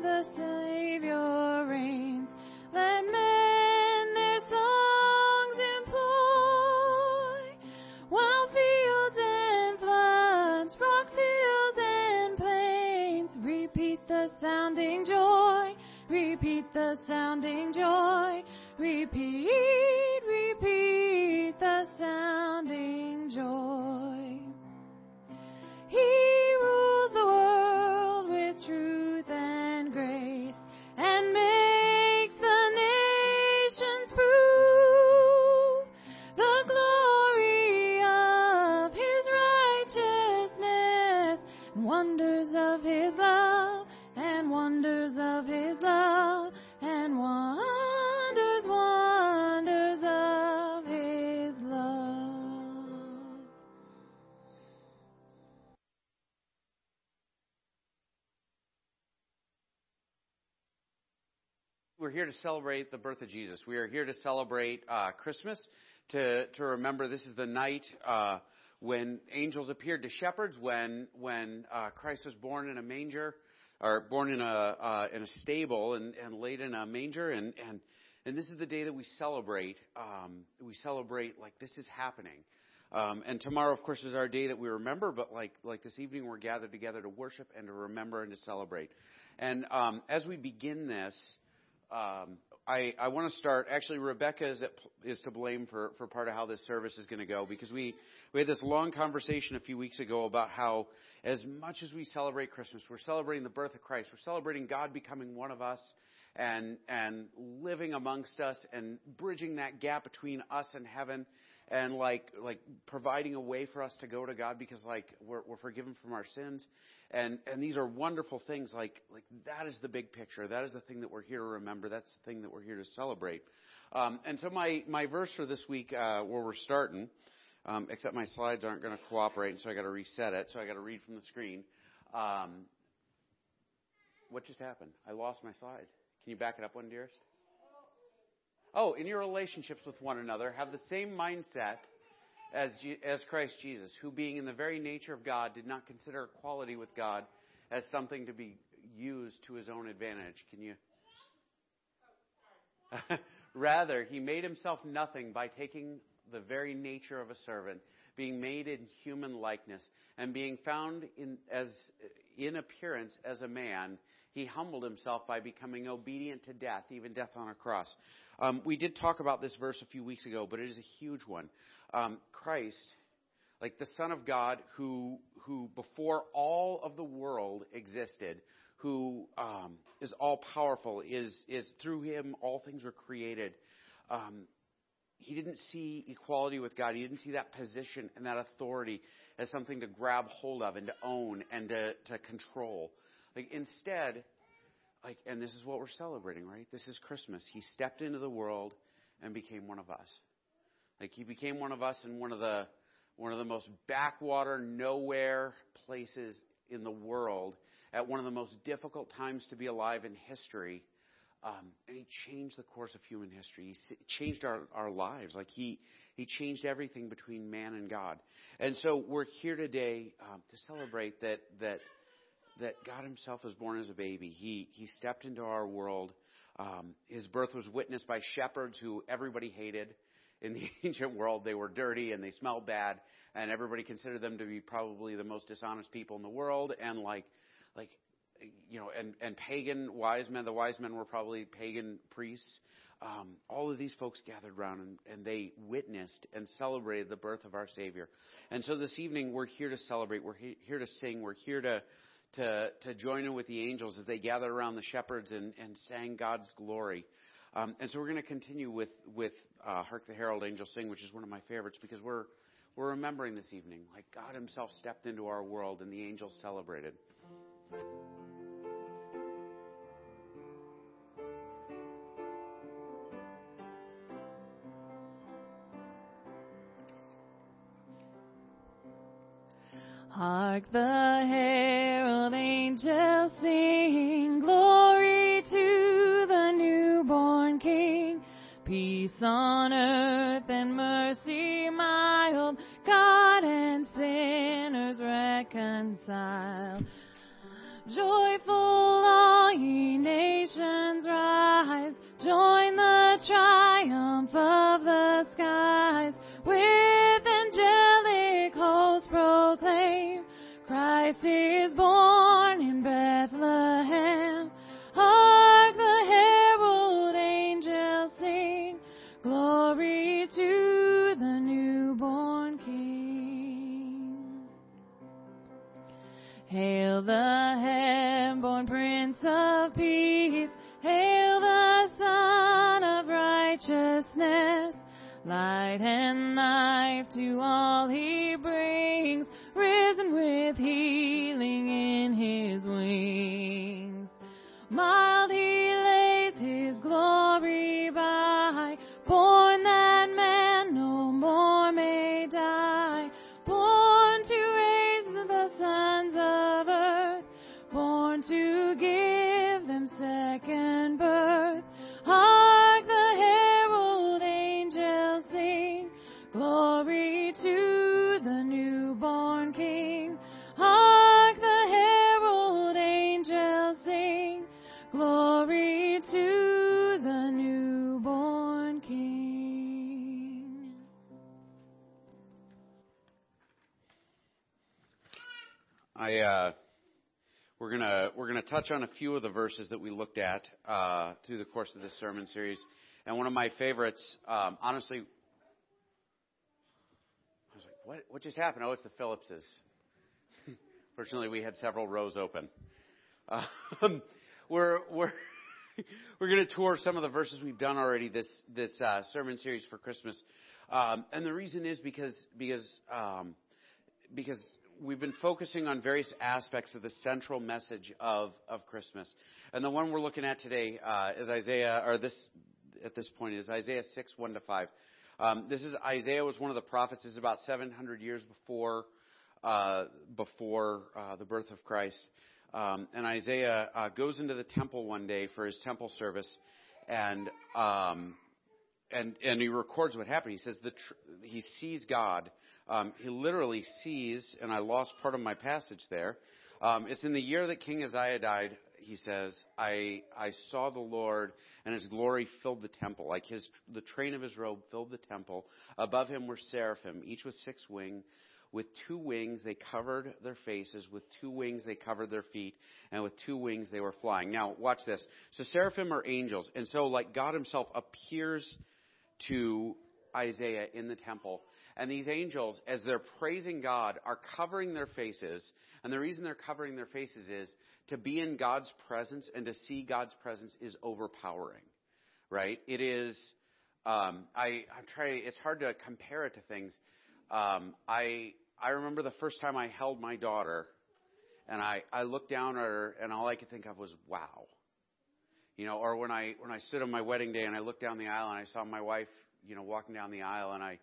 the Savior to celebrate the birth of Jesus. We are here to celebrate uh, Christmas, to to remember this is the night uh, when angels appeared to shepherds, when when uh, Christ was born in a manger, or born in a uh, in a stable and, and laid in a manger, and and and this is the day that we celebrate. Um, we celebrate like this is happening. Um, and tomorrow, of course, is our day that we remember. But like like this evening, we're gathered together to worship and to remember and to celebrate. And um, as we begin this, um, I, I want to start. Actually, Rebecca is, at, is to blame for, for part of how this service is going to go because we, we had this long conversation a few weeks ago about how, as much as we celebrate Christmas, we're celebrating the birth of Christ. We're celebrating God becoming one of us and and living amongst us and bridging that gap between us and heaven and like like providing a way for us to go to God because like we're, we're forgiven from our sins and and these are wonderful things like like that is the big picture. That is the thing that we're here to remember. That's the thing that we're here to celebrate. Um, and so my my verse for this week uh, where we're starting um, except my slides aren't going to cooperate and so I got to reset it so I got to read from the screen. Um, what just happened? I lost my slide. can you back it up one dearest? Oh, in your relationships with one another, have the same mindset as, as Christ Jesus, who, being in the very nature of God, did not consider equality with God as something to be used to his own advantage. Can you? Rather, he made himself nothing by taking the very nature of a servant, being made in human likeness, and being found in, as, in appearance as a man, he humbled himself by becoming obedient to death, even death on a cross. Um, we did talk about this verse a few weeks ago, but it is a huge one. Um, Christ, like the Son of God, who who before all of the world existed, who um, is all powerful, is is through him all things were created. Um, he didn't see equality with God. He didn't see that position and that authority as something to grab hold of and to own and to, to control. Like instead, like, and this is what we're celebrating, right? This is Christmas. He stepped into the world and became one of us. Like he became one of us in one of the one of the most backwater, nowhere places in the world at one of the most difficult times to be alive in history. Um, and he changed the course of human history. He changed our, our lives. Like he, he changed everything between man and God. And so we're here today um, to celebrate that, that that God Himself was born as a baby. He He stepped into our world. Um, his birth was witnessed by shepherds who everybody hated in the ancient world. They were dirty and they smelled bad, and everybody considered them to be probably the most dishonest people in the world. And like, like, you know, and and pagan wise men. The wise men were probably pagan priests. Um, all of these folks gathered around and, and they witnessed and celebrated the birth of our Savior. And so this evening we're here to celebrate. We're he- here to sing. We're here to to, to join in with the angels as they gathered around the shepherds and, and sang God's glory. Um, and so we're going to continue with, with uh, Hark the Herald Angels Sing, which is one of my favorites because we're, we're remembering this evening, like God Himself stepped into our world and the angels celebrated. Hark the herald angels sing glory to the newborn King. Peace on earth and mercy mild, God and sinners reconciled. Joyful all ye nations rise, join the triumph of the sky. I uh, we're gonna we're gonna touch on a few of the verses that we looked at uh, through the course of this sermon series, and one of my favorites, um, honestly, I was like, what what just happened? Oh, it's the Phillipses. Fortunately, we had several rows open. Um, we're we're we're going to tour some of the verses we've done already this this uh, sermon series for Christmas, um, and the reason is because because um, because we've been focusing on various aspects of the central message of of Christmas, and the one we're looking at today uh, is Isaiah, or this at this point is Isaiah six one to five. Um, this is Isaiah was one of the prophets. This is about 700 years before uh, before uh, the birth of Christ. Um, and Isaiah uh, goes into the temple one day for his temple service, and um, and and he records what happened. He says the tr- he sees God. Um, he literally sees, and I lost part of my passage there. Um, it's in the year that King Uzziah died. He says, "I I saw the Lord, and His glory filled the temple. Like His the train of His robe filled the temple. Above Him were seraphim, each with six wings." With two wings they covered their faces, with two wings they covered their feet, and with two wings they were flying. Now, watch this. So, seraphim are angels, and so, like, God Himself appears to Isaiah in the temple. And these angels, as they're praising God, are covering their faces. And the reason they're covering their faces is to be in God's presence and to see God's presence is overpowering, right? It is, um, I, I'm trying, it's hard to compare it to things um, I I remember the first time I held my daughter, and I I looked down at her, and all I could think of was wow. You know, or when I when I stood on my wedding day and I looked down the aisle and I saw my wife, you know, walking down the aisle, and I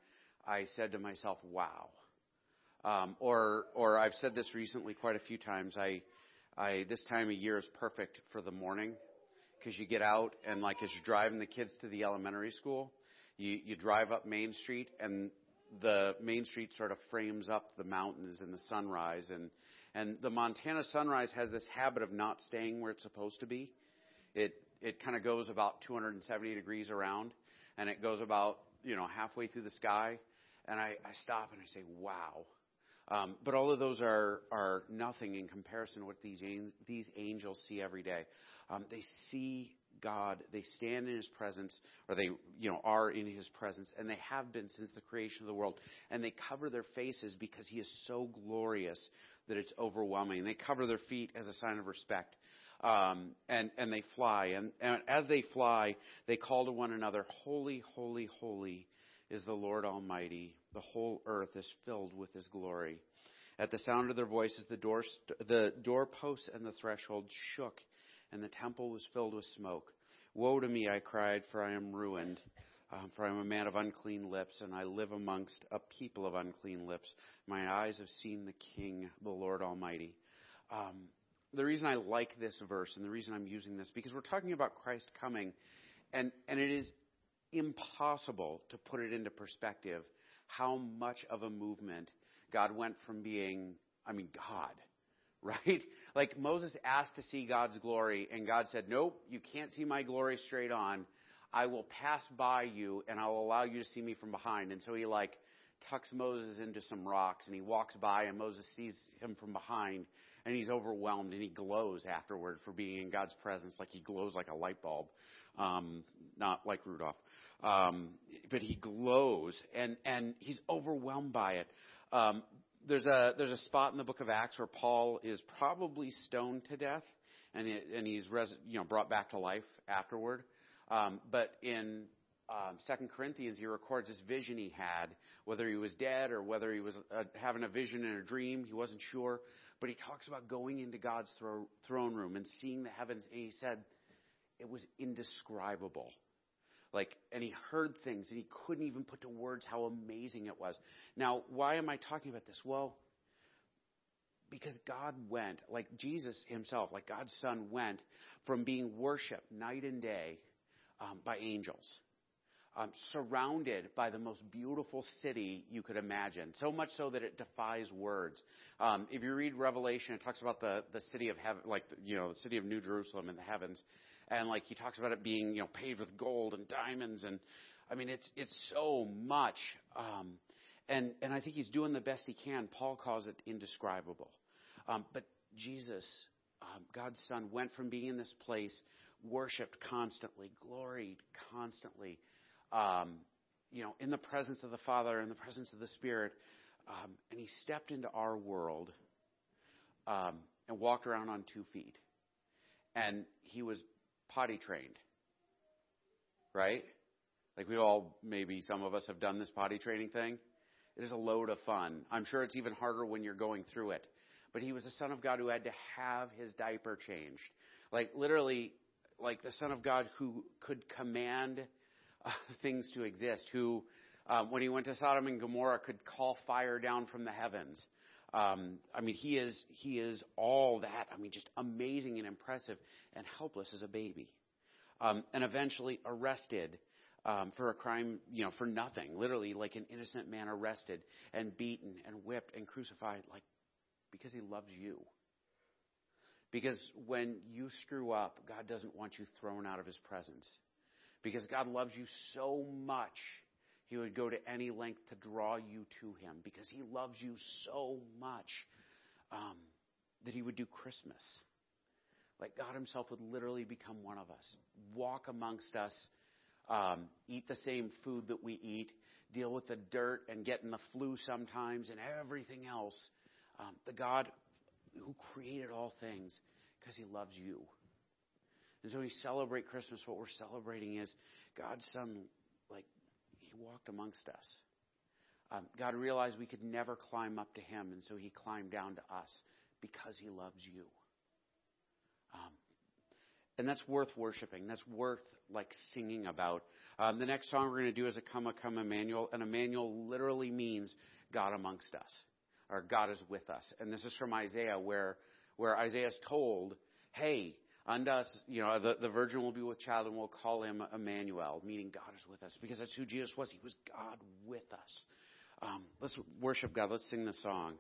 I said to myself, wow. Um, or or I've said this recently quite a few times. I I this time of year is perfect for the morning because you get out and like as you're driving the kids to the elementary school, you you drive up Main Street and the main street sort of frames up the mountains and the sunrise and and the Montana sunrise has this habit of not staying where it's supposed to be. It it kind of goes about 270 degrees around and it goes about you know halfway through the sky and I, I stop and I say wow. Um, but all of those are are nothing in comparison to what these these angels see every day. Um, they see God, they stand in His presence, or they, you know, are in His presence, and they have been since the creation of the world. And they cover their faces because He is so glorious that it's overwhelming. They cover their feet as a sign of respect. Um, and, and they fly. And, and as they fly, they call to one another, Holy, holy, holy is the Lord Almighty. The whole earth is filled with His glory. At the sound of their voices, the, door, the doorposts and the threshold shook and the temple was filled with smoke. Woe to me, I cried, for I am ruined. Um, for I am a man of unclean lips, and I live amongst a people of unclean lips. My eyes have seen the King, the Lord Almighty. Um, the reason I like this verse and the reason I'm using this because we're talking about Christ coming, and and it is impossible to put it into perspective how much of a movement God went from being, I mean, God, right? Like Moses asked to see God's glory, and God said, Nope, you can't see my glory straight on. I will pass by you, and I will allow you to see me from behind. And so he like tucks Moses into some rocks, and he walks by, and Moses sees him from behind, and he's overwhelmed, and he glows afterward for being in God's presence, like he glows like a light bulb, um, not like Rudolph. Um, but he glows, and and he's overwhelmed by it. Um, there's a there's a spot in the book of Acts where Paul is probably stoned to death, and it, and he's res, you know brought back to life afterward. Um, but in um, Second Corinthians, he records this vision he had, whether he was dead or whether he was uh, having a vision in a dream. He wasn't sure, but he talks about going into God's thro- throne room and seeing the heavens, and he said it was indescribable. Like, and he heard things and he couldn't even put to words how amazing it was. Now, why am I talking about this? Well, because God went, like Jesus himself, like God's Son went from being worshiped night and day um, by angels, um, surrounded by the most beautiful city you could imagine, so much so that it defies words. Um, if you read Revelation, it talks about the, the city of heaven, like, you know, the city of New Jerusalem in the heavens and like he talks about it being you know paved with gold and diamonds. And I mean it's it's so much um, and and I think he's doing the best he can. Paul calls it indescribable, um, but Jesus, um, God's Son, went from being in this place, worshipped constantly, gloried constantly, um, you know, in the presence of the Father, in the presence of the Spirit, um, and he stepped into our world um, and walked around on two feet, and he was potty trained. Right? Like we all, maybe some of us have done this potty training thing. It is a load of fun. I'm sure it's even harder when you're going through it. But he was the Son of God who had to have his diaper changed. Like literally, like the Son of God who could command uh, things to exist, who, um, when he went to Sodom and Gomorrah, could call fire down from the heavens. Um, I mean, he is he is all that. I mean, just amazing and impressive, and helpless as a baby, um, and eventually arrested um, for a crime, you know, for nothing. Literally, like an innocent man arrested and beaten and whipped and crucified, like because he loves you. Because when you screw up, God doesn't want you thrown out of His presence. Because God loves you so much he would go to any length to draw you to Him because He loves you so much um, that He would do Christmas. Like God Himself would literally become one of us, walk amongst us, um, eat the same food that we eat, deal with the dirt and getting the flu sometimes and everything else. Um, the God who created all things because He loves you. And so we celebrate Christmas. What we're celebrating is God's Son, walked amongst us. Um, God realized we could never climb up to Him, and so He climbed down to us because He loves you. Um, and that's worth worshiping. That's worth like singing about. Um, the next song we're going to do is a "Come, Come, Emmanuel," and Emmanuel literally means God amongst us, or God is with us. And this is from Isaiah, where where Isaiah is told, "Hey, Unto us, you know, the, the virgin will be with child and we'll call him Emmanuel, meaning God is with us, because that's who Jesus was. He was God with us. Um, let's worship God. Let's sing the song.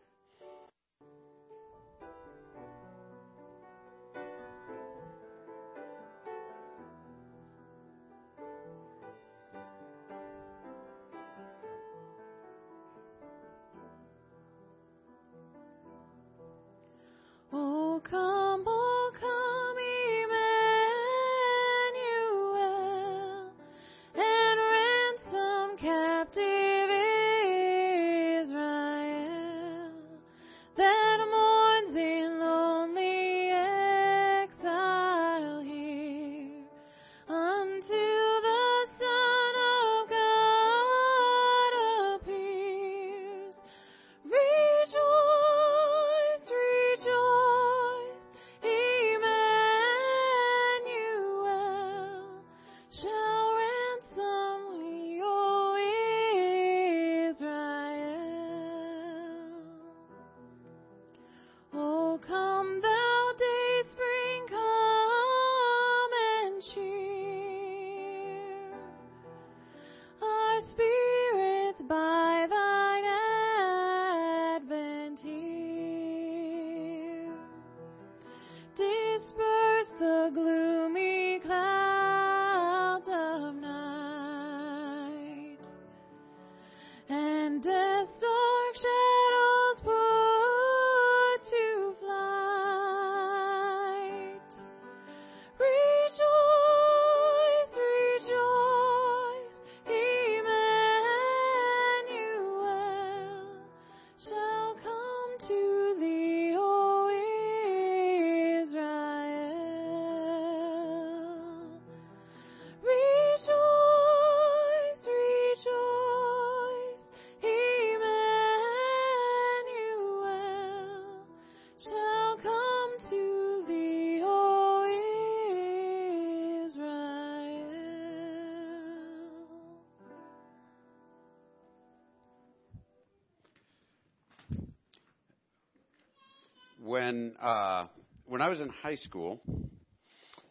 Uh, when I was in high school,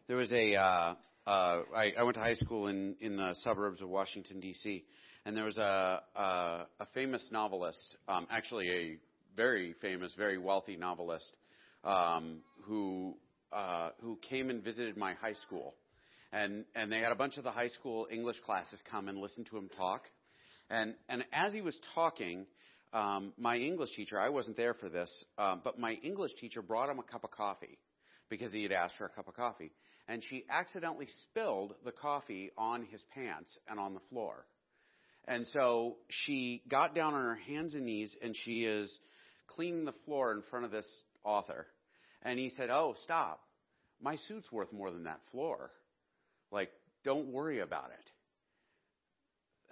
there was a uh, uh, I, I went to high school in in the suburbs of Washington D.C. and there was a a, a famous novelist, um, actually a very famous, very wealthy novelist, um, who uh, who came and visited my high school, and and they had a bunch of the high school English classes come and listen to him talk, and and as he was talking. Um, my English teacher, I wasn't there for this, um, but my English teacher brought him a cup of coffee because he had asked for a cup of coffee and she accidentally spilled the coffee on his pants and on the floor. And so she got down on her hands and knees and she is cleaning the floor in front of this author. And he said, Oh, stop. My suit's worth more than that floor. Like, don't worry about it.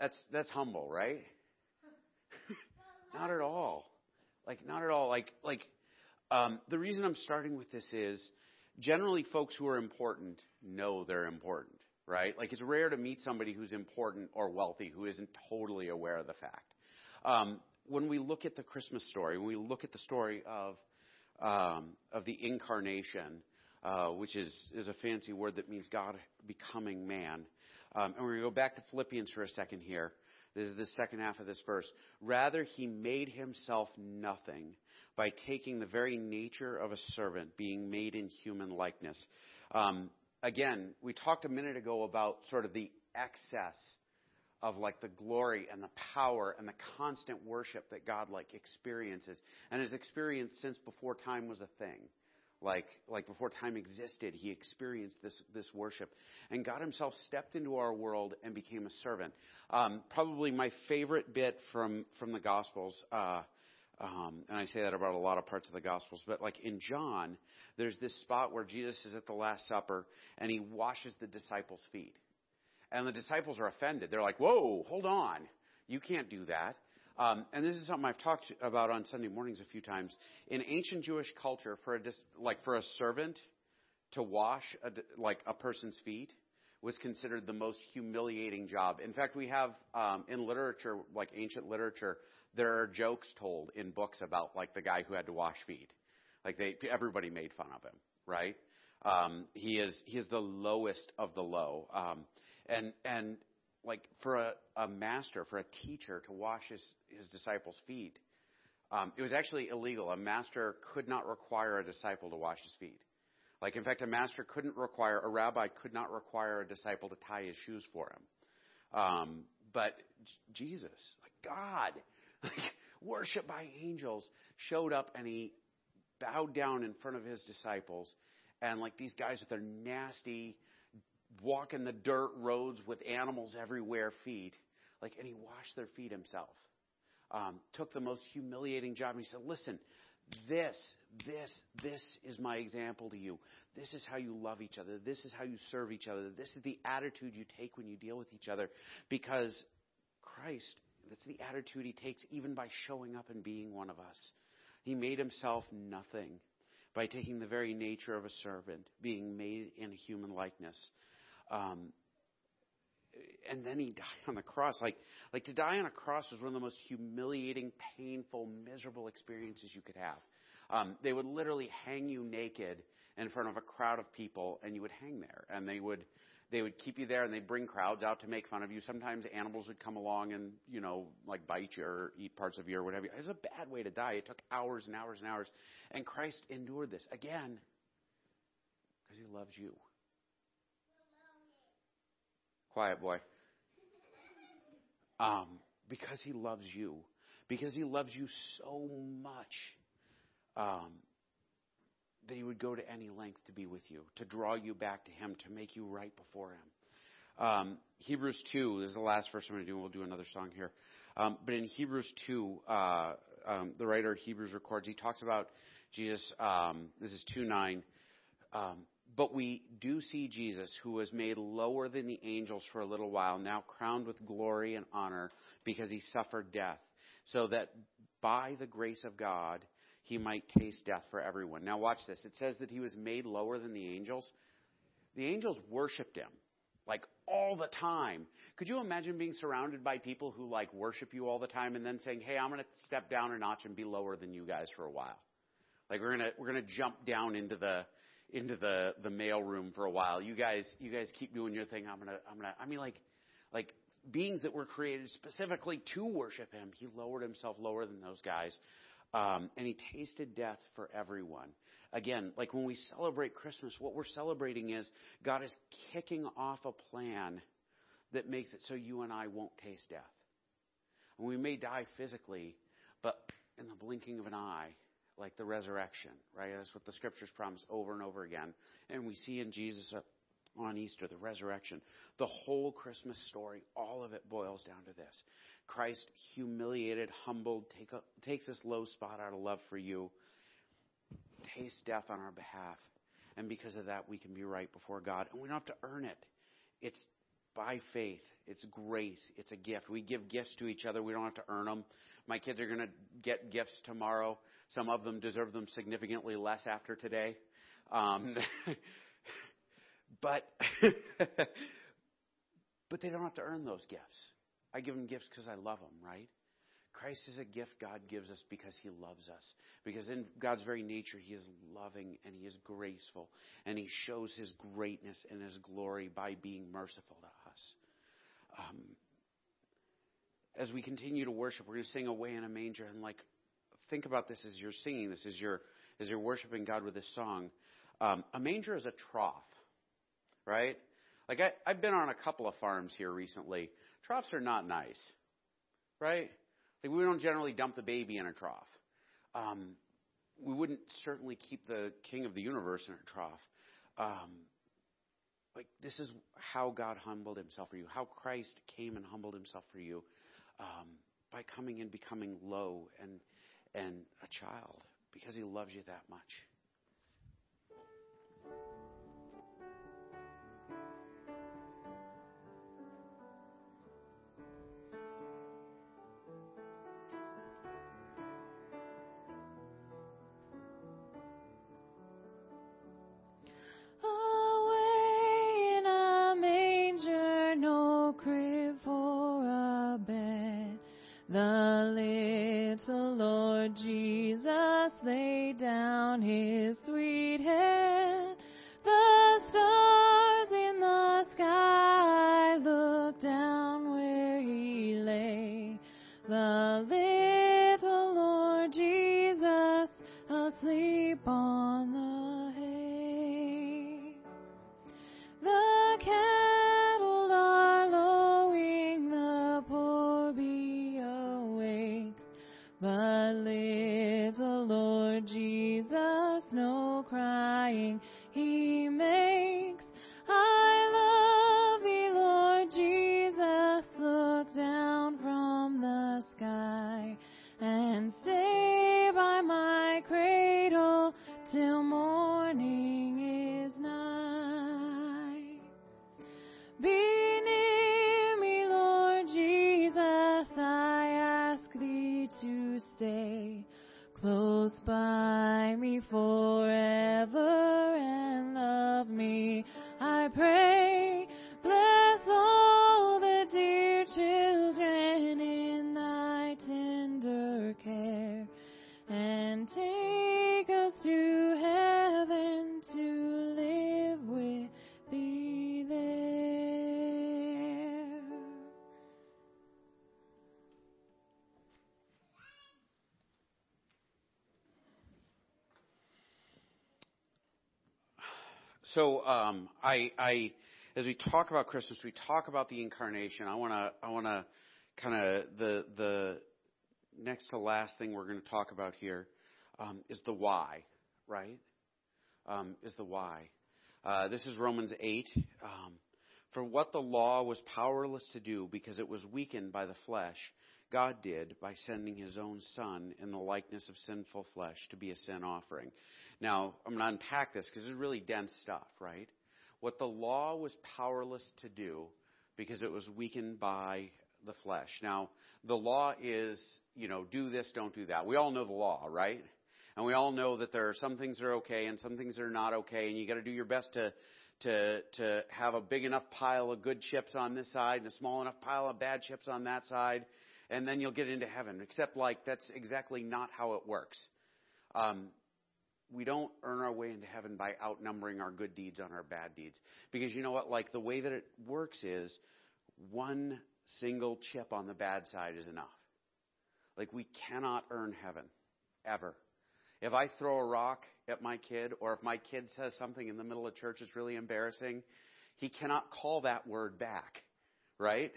That's, that's humble, right? not at all. Like, not at all. Like, like, um, the reason I'm starting with this is generally folks who are important know they're important, right? Like it's rare to meet somebody who's important or wealthy who isn't totally aware of the fact. Um, when we look at the Christmas story, when we look at the story of um, of the incarnation, uh, which is is a fancy word that means God becoming man, um, and we're going to go back to Philippians for a second here. This is the second half of this verse. Rather, he made himself nothing by taking the very nature of a servant, being made in human likeness. Um, again, we talked a minute ago about sort of the excess of like the glory and the power and the constant worship that God like experiences and has experienced since before time was a thing. Like, like before time existed, he experienced this, this worship. And God himself stepped into our world and became a servant. Um, probably my favorite bit from, from the Gospels, uh, um, and I say that about a lot of parts of the Gospels, but like in John, there's this spot where Jesus is at the Last Supper and he washes the disciples' feet. And the disciples are offended. They're like, whoa, hold on. You can't do that. Um, and this is something I've talked about on Sunday mornings a few times. In ancient Jewish culture, for a like for a servant to wash a, like a person's feet was considered the most humiliating job. In fact, we have um, in literature, like ancient literature, there are jokes told in books about like the guy who had to wash feet. Like they, everybody made fun of him, right? Um, he is he is the lowest of the low, um, and and like for a, a master, for a teacher to wash his his disciples' feet, um, it was actually illegal. A master could not require a disciple to wash his feet. Like in fact, a master couldn't require a rabbi could not require a disciple to tie his shoes for him. Um, but Jesus, like God, like worship by angels, showed up and he bowed down in front of his disciples. And like these guys with their nasty, walking the dirt roads with animals everywhere feet, like, and he washed their feet himself. Um, took the most humiliating job. And he said, listen, this, this, this is my example to you. This is how you love each other. This is how you serve each other. This is the attitude you take when you deal with each other because Christ that's the attitude he takes even by showing up and being one of us. He made himself nothing by taking the very nature of a servant, being made in human likeness. Um, and then he died on the cross. Like, like to die on a cross was one of the most humiliating, painful, miserable experiences you could have. Um, they would literally hang you naked in front of a crowd of people, and you would hang there, and they would they would keep you there and they'd bring crowds out to make fun of you. Sometimes animals would come along and, you know, like bite you or eat parts of you or whatever. It was a bad way to die. It took hours and hours and hours. And Christ endured this again because he loves you. Quiet boy. Um, because he loves you. Because he loves you so much. Um, that he would go to any length to be with you, to draw you back to him, to make you right before him. Um, Hebrews 2, this is the last verse I'm going to do, and we'll do another song here. Um, but in Hebrews 2, uh, um, the writer of Hebrews records, he talks about Jesus, um, this is 2 9. Um, but we do see Jesus, who was made lower than the angels for a little while, now crowned with glory and honor because he suffered death, so that by the grace of God, he might taste death for everyone. Now, watch this. It says that he was made lower than the angels. The angels worshiped him, like all the time. Could you imagine being surrounded by people who like worship you all the time and then saying, hey, I'm going to step down a notch and be lower than you guys for a while? Like we're gonna we're gonna jump down into the into the the mail room for a while. You guys you guys keep doing your thing. I'm gonna I'm gonna I mean like like beings that were created specifically to worship him. He lowered himself lower than those guys. Um, and he tasted death for everyone. Again, like when we celebrate Christmas, what we're celebrating is God is kicking off a plan that makes it so you and I won't taste death. And we may die physically, but in the blinking of an eye, like the resurrection, right? That's what the scriptures promise over and over again. And we see in Jesus uh, on Easter, the resurrection. The whole Christmas story, all of it boils down to this. Christ humiliated, humbled, take a, takes this low spot out of love for you, tastes death on our behalf. And because of that, we can be right before God. And we don't have to earn it. It's by faith. It's grace. It's a gift. We give gifts to each other. We don't have to earn them. My kids are going to get gifts tomorrow. Some of them deserve them significantly less after today. Um, but but they don't have to earn those gifts. I give them gifts because I love them, right? Christ is a gift God gives us because He loves us. Because in God's very nature, He is loving and He is graceful. And He shows His greatness and His glory by being merciful to us. Um, as we continue to worship, we're going to sing away in a manger. And like, think about this as you're singing this, as you're, as you're worshiping God with this song. Um, a manger is a trough right? Like I, I've been on a couple of farms here recently. Troughs are not nice, right? Like we don't generally dump the baby in a trough. Um, we wouldn't certainly keep the king of the universe in a trough. Um, like this is how God humbled himself for you, how Christ came and humbled himself for you um, by coming and becoming low and and a child because he loves you that much. no. So um, I, I, as we talk about Christmas, we talk about the incarnation. I want to, I want to, kind of the the next to last thing we're going to talk about here um, is the why, right? Um, is the why. Uh, this is Romans eight. Um, For what the law was powerless to do because it was weakened by the flesh, God did by sending His own Son in the likeness of sinful flesh to be a sin offering. Now, I'm going to unpack this because it's really dense stuff, right? What the law was powerless to do because it was weakened by the flesh. Now, the law is, you know, do this, don't do that. We all know the law, right? And we all know that there are some things that are okay and some things that are not okay, and you got to do your best to to to have a big enough pile of good chips on this side and a small enough pile of bad chips on that side, and then you'll get into heaven. Except like that's exactly not how it works. Um, we don't earn our way into heaven by outnumbering our good deeds on our bad deeds. Because you know what? Like the way that it works is one single chip on the bad side is enough. Like we cannot earn heaven ever. If I throw a rock at my kid, or if my kid says something in the middle of church that's really embarrassing, he cannot call that word back, right?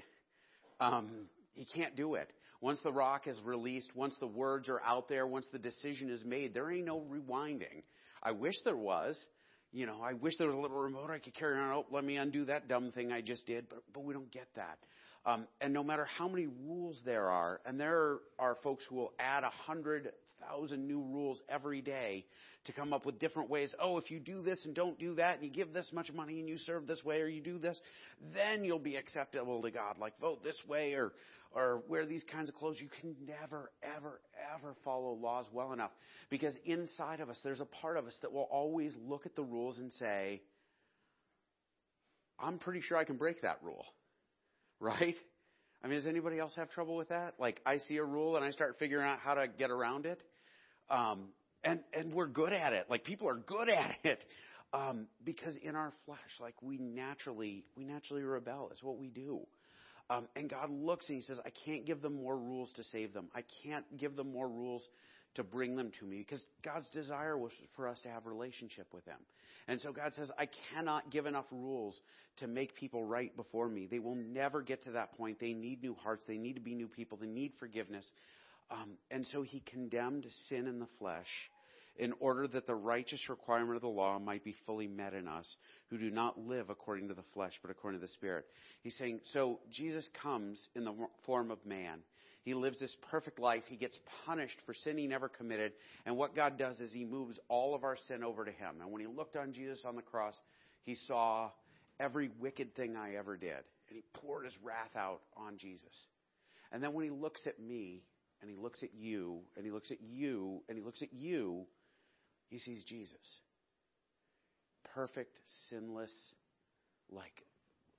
Um, he can't do it. Once the rock is released, once the words are out there, once the decision is made, there ain't no rewinding. I wish there was. You know, I wish there was a little remote I could carry around. Oh, let me undo that dumb thing I just did. But, but we don't get that. Um, and no matter how many rules there are, and there are folks who will add a hundred thousand new rules every day to come up with different ways. Oh, if you do this and don't do that, and you give this much money and you serve this way, or you do this, then you'll be acceptable to God. Like vote this way, or or wear these kinds of clothes. You can never, ever, ever follow laws well enough because inside of us, there's a part of us that will always look at the rules and say, "I'm pretty sure I can break that rule." Right? I mean, does anybody else have trouble with that? Like, I see a rule and I start figuring out how to get around it. Um, and, and we're good at it. Like, people are good at it. Um, because in our flesh, like, we naturally, we naturally rebel. It's what we do. Um, and God looks and He says, I can't give them more rules to save them. I can't give them more rules to bring them to me because God's desire was for us to have relationship with Him. And so God says, I cannot give enough rules to make people right before me. They will never get to that point. They need new hearts. They need to be new people. They need forgiveness. Um, and so He condemned sin in the flesh in order that the righteous requirement of the law might be fully met in us who do not live according to the flesh but according to the spirit. He's saying, so Jesus comes in the form of man. He lives this perfect life. He gets punished for sin he never committed. And what God does is he moves all of our sin over to him. And when he looked on Jesus on the cross, he saw every wicked thing I ever did. And he poured his wrath out on Jesus. And then when he looks at me, and he looks at you, and he looks at you, and he looks at you, he sees Jesus. Perfect, sinless, like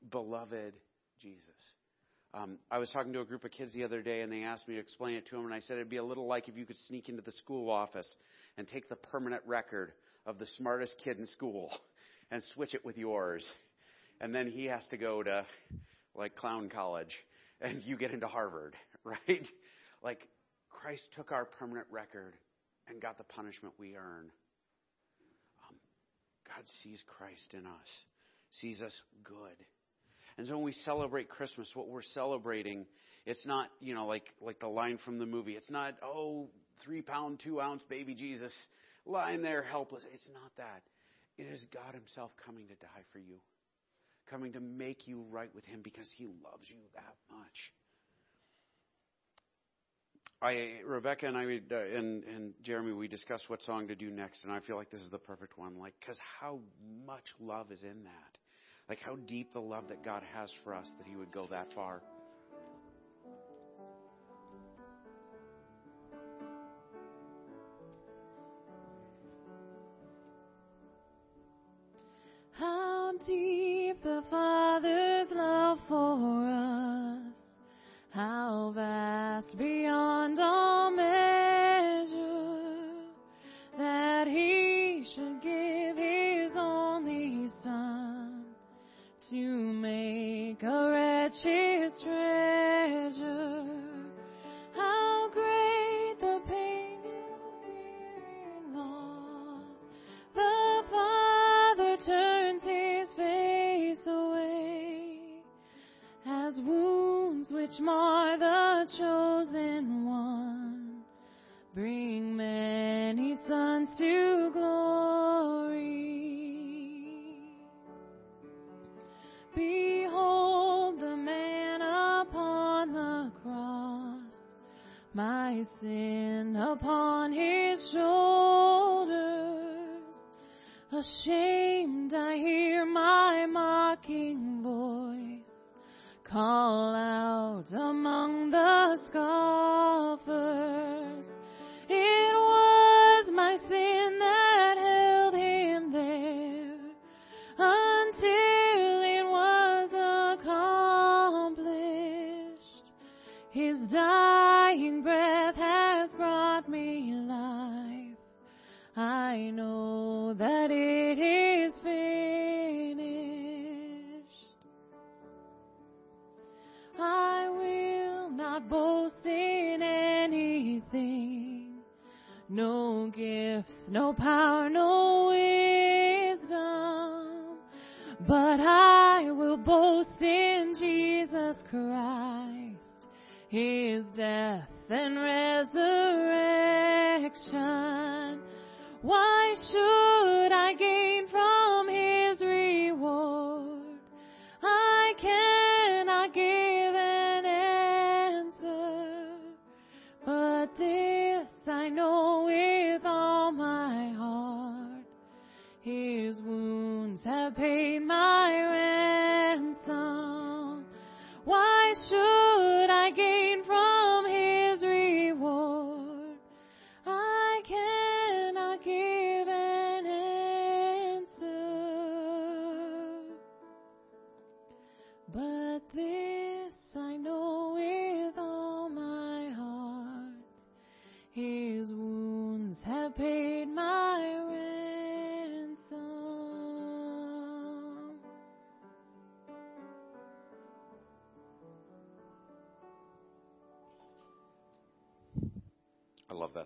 beloved Jesus. Um, I was talking to a group of kids the other day, and they asked me to explain it to them, and I said it'd be a little like if you could sneak into the school office and take the permanent record of the smartest kid in school and switch it with yours, and then he has to go to like clown college, and you get into Harvard, right? Like Christ took our permanent record and got the punishment we earn. Um, God sees Christ in us, sees us good. And so when we celebrate Christmas, what we're celebrating, it's not, you know, like, like the line from the movie. It's not, oh, three pound, two ounce baby Jesus lying there helpless. It's not that. It is God Himself coming to die for you, coming to make you right with Him because He loves you that much. I, Rebecca and I, uh, and, and Jeremy, we discussed what song to do next, and I feel like this is the perfect one. Like, because how much love is in that. Like how deep the love that God has for us that He would go that far. How deep the Father's love for us, how vast beyond chosen one bring many sons to glory. Behold the man upon the cross, my sin upon his shoulders. Ashamed, I hear my mocking voice call out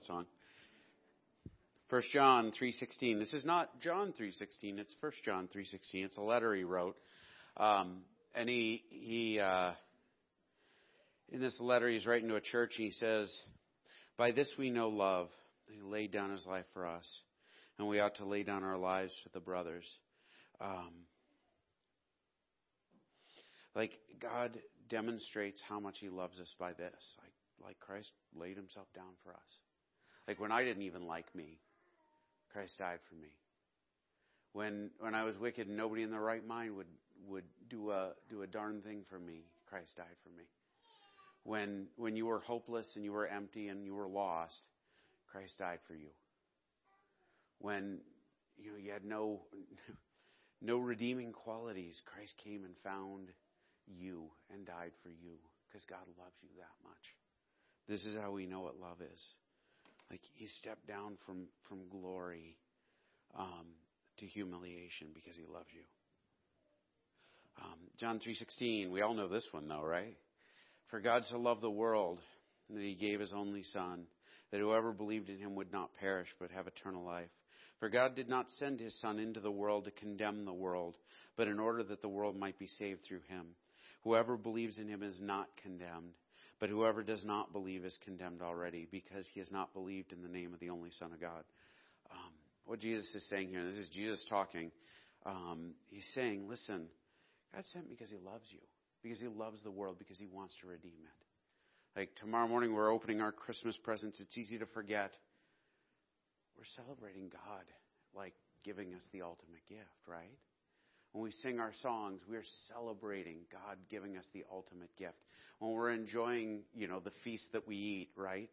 that song. 1 John 3:16. This is not John 3:16. It's 1 John 3:16. It's a letter he wrote. Um, and he he uh, in this letter he's writing to a church and he says, "By this we know love. He laid down his life for us, and we ought to lay down our lives for the brothers." Um, like God demonstrates how much He loves us by this. Like like Christ laid Himself down for us. Like when I didn't even like me, Christ died for me. When when I was wicked and nobody in their right mind would would do a do a darn thing for me, Christ died for me. When when you were hopeless and you were empty and you were lost, Christ died for you. When you know you had no no redeeming qualities, Christ came and found you and died for you because God loves you that much. This is how we know what love is. Like he stepped down from from glory um, to humiliation because he loves you. Um, John three sixteen. We all know this one though, right? For God so loved the world that He gave His only Son, that whoever believed in Him would not perish but have eternal life. For God did not send His Son into the world to condemn the world, but in order that the world might be saved through Him. Whoever believes in Him is not condemned, but whoever does not believe is condemned already, because he has not believed in the name of the only Son of God. Um, what Jesus is saying here, this is Jesus talking. Um, he's saying, listen, God sent me because He loves you, because He loves the world, because He wants to redeem it. Like tomorrow morning, we're opening our Christmas presents. It's easy to forget. We're celebrating God, like giving us the ultimate gift, right? When we sing our songs, we're celebrating God giving us the ultimate gift. When we're enjoying, you know, the feast that we eat, right?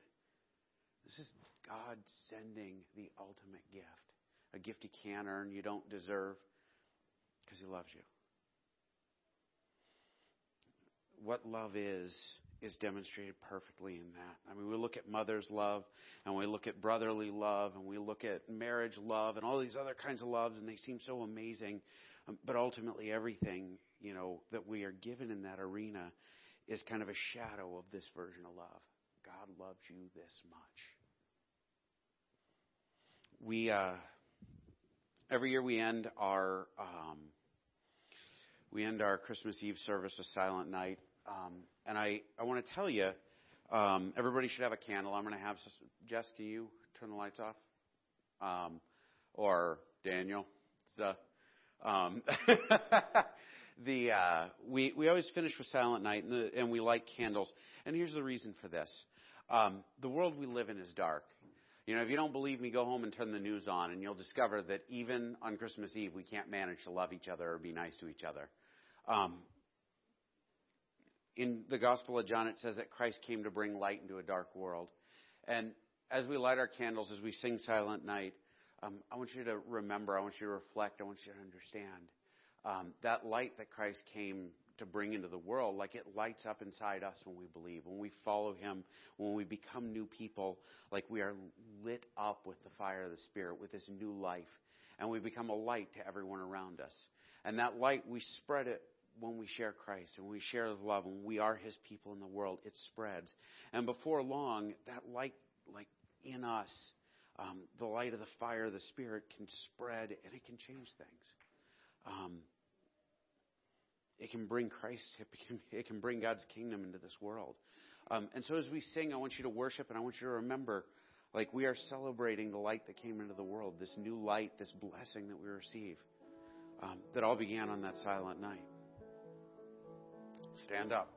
This is God sending the ultimate gift. A gift you can't earn, you don't deserve, because He loves you. What love is, is demonstrated perfectly in that. I mean, we look at mother's love, and we look at brotherly love, and we look at marriage love, and all these other kinds of loves, and they seem so amazing. Um, but ultimately, everything, you know, that we are given in that arena is kind of a shadow of this version of love. God loves you this much. We, uh, every year we end our, um, we end our Christmas Eve service with Silent Night. Um, and I, I want to tell you, um, everybody should have a candle. I'm going to have, Jess, can you turn the lights off? Um, or Daniel? So, um, the uh, we we always finish with Silent Night, and, the, and we light candles. And here's the reason for this: um, the world we live in is dark. You know, if you don't believe me, go home and turn the news on, and you'll discover that even on Christmas Eve, we can't manage to love each other or be nice to each other. Um, in the Gospel of John, it says that Christ came to bring light into a dark world. And as we light our candles, as we sing Silent Night, um, I want you to remember, I want you to reflect, I want you to understand um, that light that Christ came to bring into the world, like it lights up inside us when we believe, when we follow Him, when we become new people, like we are lit up with the fire of the Spirit, with this new life, and we become a light to everyone around us. And that light, we spread it when we share Christ and we share His love and we are His people in the world, it spreads. And before long, that light, like in us, um, the light of the fire, the Spirit can spread and it can change things. Um, it can bring Christ, it can, it can bring God's kingdom into this world. Um, and so as we sing, I want you to worship and I want you to remember, like we are celebrating the light that came into the world, this new light, this blessing that we receive, um, that all began on that silent night. Stand up.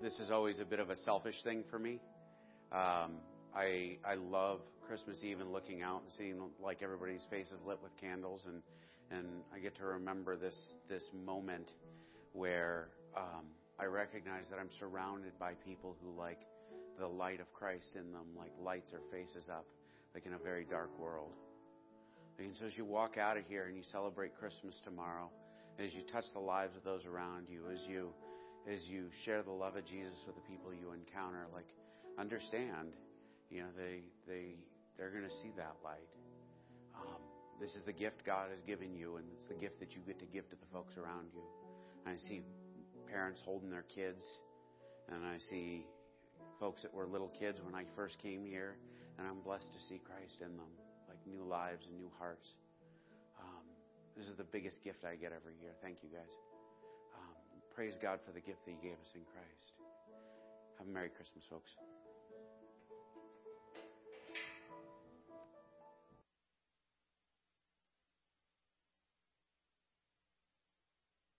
This is always a bit of a selfish thing for me. Um, I I love Christmas Eve and looking out and seeing like everybody's faces lit with candles and and I get to remember this this moment where um, I recognize that I'm surrounded by people who like the light of Christ in them, like lights their faces up, like in a very dark world. And so as you walk out of here and you celebrate Christmas tomorrow, as you touch the lives of those around you, as you as you share the love of Jesus with the people you encounter, like understand, you know, they they they're going to see that light. Um, this is the gift God has given you, and it's the gift that you get to give to the folks around you. And I see parents holding their kids, and I see folks that were little kids when I first came here, and I'm blessed to see Christ in them, like new lives and new hearts. Um, this is the biggest gift I get every year. Thank you, guys praise God for the gift that He gave us in Christ. Have a Merry Christmas, folks.